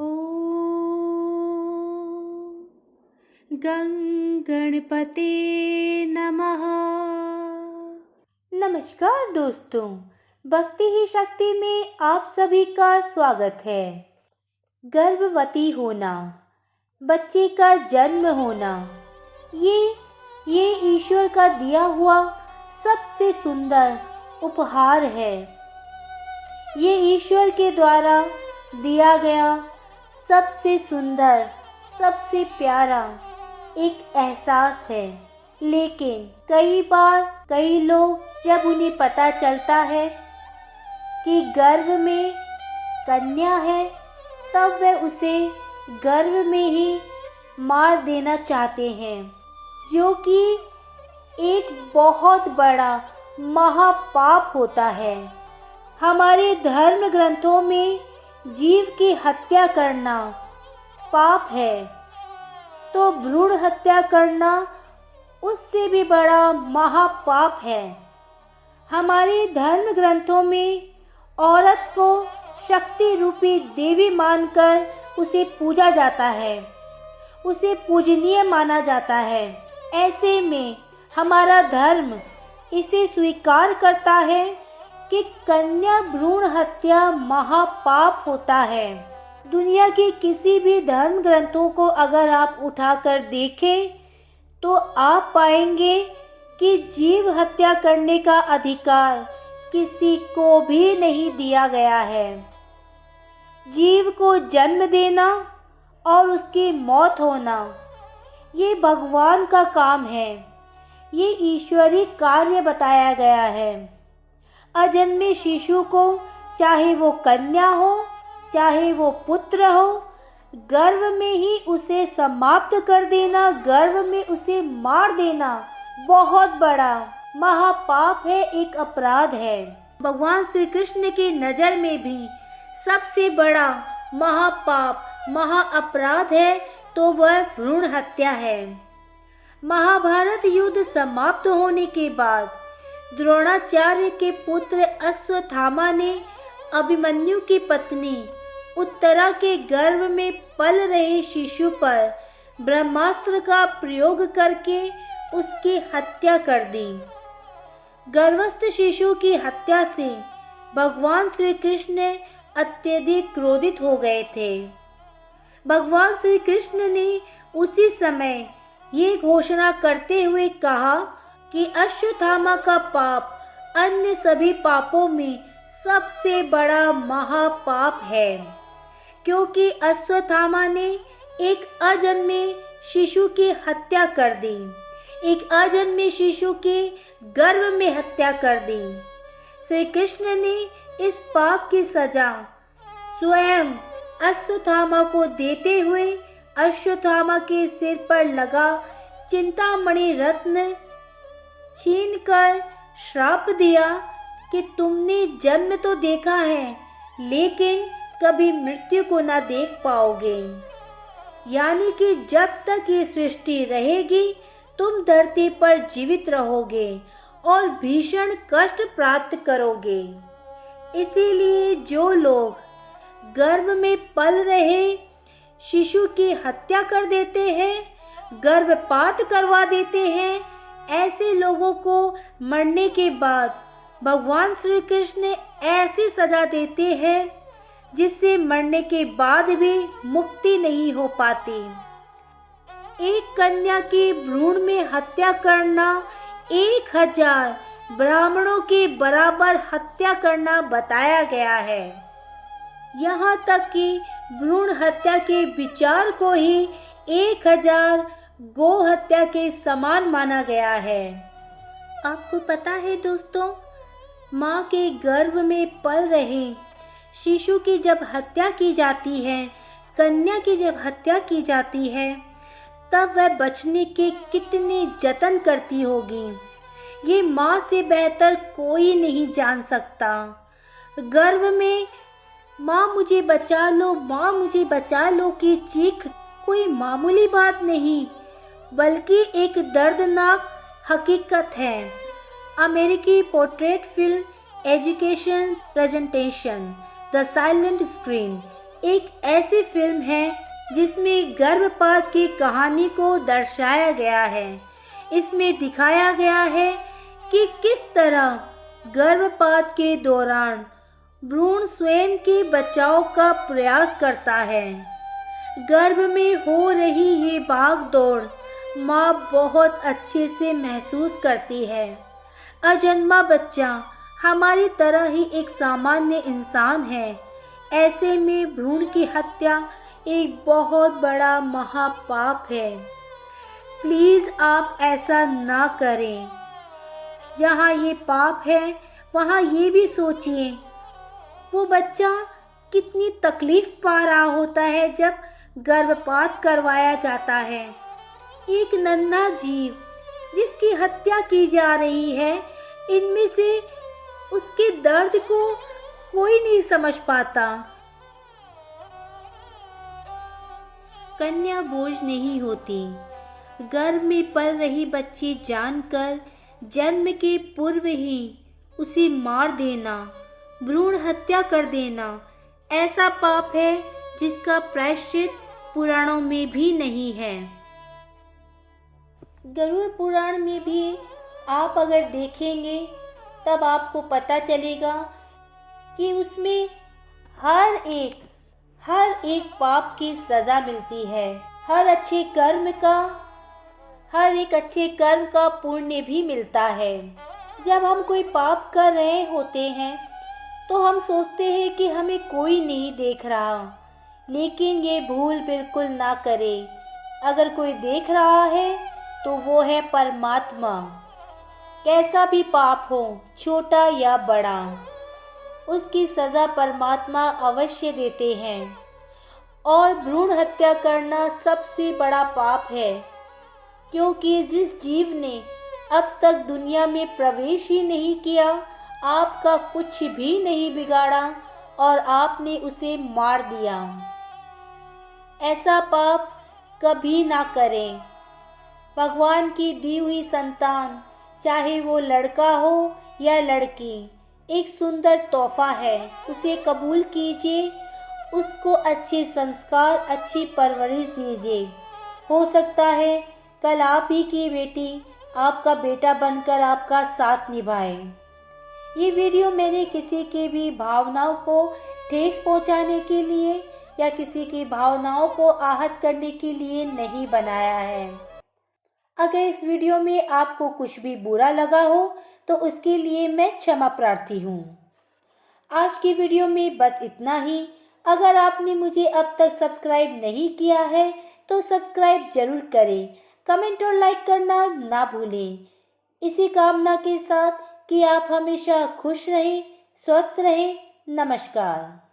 ॐ गणपते नमः। नमस्कार दोस्तों, भक्ति ही शक्ति में आप सभी का स्वागत है। गर्भवती होना, बच्चे का जन्म होना, ये ये ईश्वर का दिया हुआ सबसे सुंदर उपहार है। ये ईश्वर के द्वारा दिया गया सबसे सुंदर, सबसे प्यारा एक एहसास है। लेकिन कई बार, कई लोग जब उन्हें पता चलता है कि गर्भ में कन्या है, तब वह उसे गर्भ में ही मार देना चाहते हैं, जो कि एक बहुत बड़ा महापाप होता है। हमारे धर्म ग्रंथों में जीव की हत्या करना पाप है। तो भ्रूण हत्या करना उससे भी बड़ा महापाप है। हमारे धर्म ग्रंथों में औरत को शक्ति रूपी देवी मानकर उसे पूजा जाता है। उसे पूजनीय माना जाता है। ऐसे में हमारा धर्म इसे स्वीकार करता है कि कन्या भ्रूण हत्या महापाप होता है। दुनिया के किसी भी धर्म ग्रंथों को अगर आप उठाकर देखें तो आप पाएँगे कि जीव हत्या करने का अधिकार किसी को भी नहीं दिया गया है। जीव को जन्म देना और उसकी मौत होना, ये भगवान का काम है। ये ईश्वरी कार्य बताया गया है। अजन्मे शिशु को, चाहे वो कन्या हो, चाहे वो पुत्र हो, गर्व में ही उसे समाप्त कर देना गर्भ में उसे मार देना बहुत बड़ा महापाप है, एक अपराध है। भगवान श्री कृष्ण की नज़र में भी सबसे बड़ा महापाप महा अपराध है तो वह भ्रूण हत्या है। महाभारत युद्ध समाप्त होने के बाद द्रोणाचार्य के पुत्र अश्वत्थामा ने अभिमन्यु की पत्नी उत्तरा के गर्भ में पल रहे शिशु पर ब्रह्मास्त्र का प्रयोग करके उसकी हत्या कर दी। गर्भस्थ शिशु की हत्या से भगवान श्री कृष्ण अत्यधिक क्रोधित हो गए थे। भगवान श्री कृष्ण ने उसी समय ये घोषणा करते हुए कहा कि अश्वत्थामा का पाप अन्य सभी पापों में सबसे बड़ा महापाप है। क्योंकि अश्वत्थामा ने एक अजन्मे शिशु की हत्या कर दी। एक अजन्मे शिशु के गर्भ में हत्या कर दी। श्री कृष्ण ने इस पाप की सजा स्वयं अश्वत्थामा को देते हुए अश्वत्थामा के सिर पर लगा चिंतामणि रत्न छीन कर श्राप दिया कि तुमने जन्म तो देखा है, लेकिन कभी मृत्यु को ना देख पाओगे। यानी कि जब तक ये सृष्टि रहेगी, तुम धरती पर जीवित रहोगे और भीषण कष्ट प्राप्त करोगे। इसीलिए जो लोग गर्भ में पल रहे, शिशु की हत्या कर देते हैं, गर्भपात करवा देते हैं ऐसे लोगों को मरने के बाद भगवान श्री कृष्ण ऐसी सजा देते हैं, जिससे मरने के बाद भी मुक्ति नहीं हो पाती। एक कन्या की भ्रूण में हत्या करना, एक हज़ार ब्राह्मणों के बराबर हत्या करना बताया गया है। यहाँ तक कि भ्रूण हत्या के विचार को ही एक हज़ार गो हत्या के समान माना गया है। आपको पता है दोस्तों, माँ के गर्भ में पल रहे। शिशु की जब हत्या की जाती है, कन्या की जब हत्या की जाती है, तब वह बचने के कितने जतन करती होगी। ये माँ से बेहतर कोई नहीं जान सकता। गर्भ में, माँ मुझे बचा लो, माँ मुझे बचा लो की चीख कोई मामूली बात नहीं। बल्कि एक दर्दनाक हकीकत है। अमेरिकी portrait film education presentation, the silent screen, एक ऐसी फ़िल्म है जिसमें गर्भपात की कहानी को दर्शाया गया है। इसमें दिखाया गया है कि किस तरह गर्भपात के दौरान भ्रूण स्वयं के बचाव का प्रयास करता है। गर्भ में हो रही ये भाग दौड़ माँ बहुत अच्छे से महसूस करती है। अजन्मा बच्चा, हमारी तरह ही एक सामान्य इंसान है। ऐसे में भ्रूण की हत्या एक बहुत बड़ा महापाप है। प्लीज़ आप ऐसा ना करें। जहाँ ये पाप है, वहाँ ये भी सोचिए। वो बच्चा कितनी तकलीफ़ पा रहा होता है जब गर्भपात करवाया जाता है। एक नन्हा जीव, जिसकी हत्या की जा रही है, इनमें से उसके दर्द को कोई नहीं समझ पाता। कन्या बोझ नहीं होती। गर्भ में पल रही बच्ची जानकर जन्म के पूर्व ही उसे मार देना, भ्रूण हत्या कर देना, ऐसा पाप है जिसका प्रायश्चित पुराणों में भी नहीं है। गरुड़ पुराण में भी आप अगर देखेंगे, तब आपको पता चलेगा कि उसमें हर एक हर एक पाप की सजा मिलती है। हर अच्छे कर्म का, हर एक अच्छे कर्म का पुण्य भी मिलता है। जब हम कोई पाप कर रहे होते हैं तो हम सोचते हैं कि हमें कोई नहीं देख रहा। लेकिन ये भूल बिल्कुल ना करें। अगर कोई देख रहा है तो वो है परमात्मा। कैसा भी पाप हो, छोटा या बड़ा, उसकी सज़ा परमात्मा अवश्य देते हैं। और भ्रूण हत्या करना सबसे बड़ा पाप है, क्योंकि जिस जीव ने अब तक दुनिया में प्रवेश ही नहीं किया, आपका कुछ भी नहीं बिगाड़ा और आपने उसे मार दिया। ऐसा पाप कभी ना करें। भगवान की दी हुई संतान, चाहे वो लड़का हो या लड़की, एक सुंदर तोहफा है। उसे कबूल कीजिए, उसको अच्छे संस्कार, अच्छी परवरिश दीजिए। हो सकता है, कल आप ही की बेटी, आपका बेटा बनकर आपका साथ निभाए। ये वीडियो मैंने किसी के भी भावनाओं को ठेस पहुँचाने के लिए या किसी की भावनाओं को आहत करने के लिए नहीं बनाया है। अगर इस वीडियो में आपको कुछ भी बुरा लगा हो तो उसके लिए मैं क्षमा प्रार्थी हूँ। आज की वीडियो में बस इतना ही। अगर आपने मुझे अब तक सब्सक्राइब नहीं किया है तो सब्सक्राइब ज़रूर करें। कमेंट और लाइक करना ना भूलें। इसी कामना के साथ कि आप हमेशा खुश रहें, स्वस्थ रहें। नमस्कार।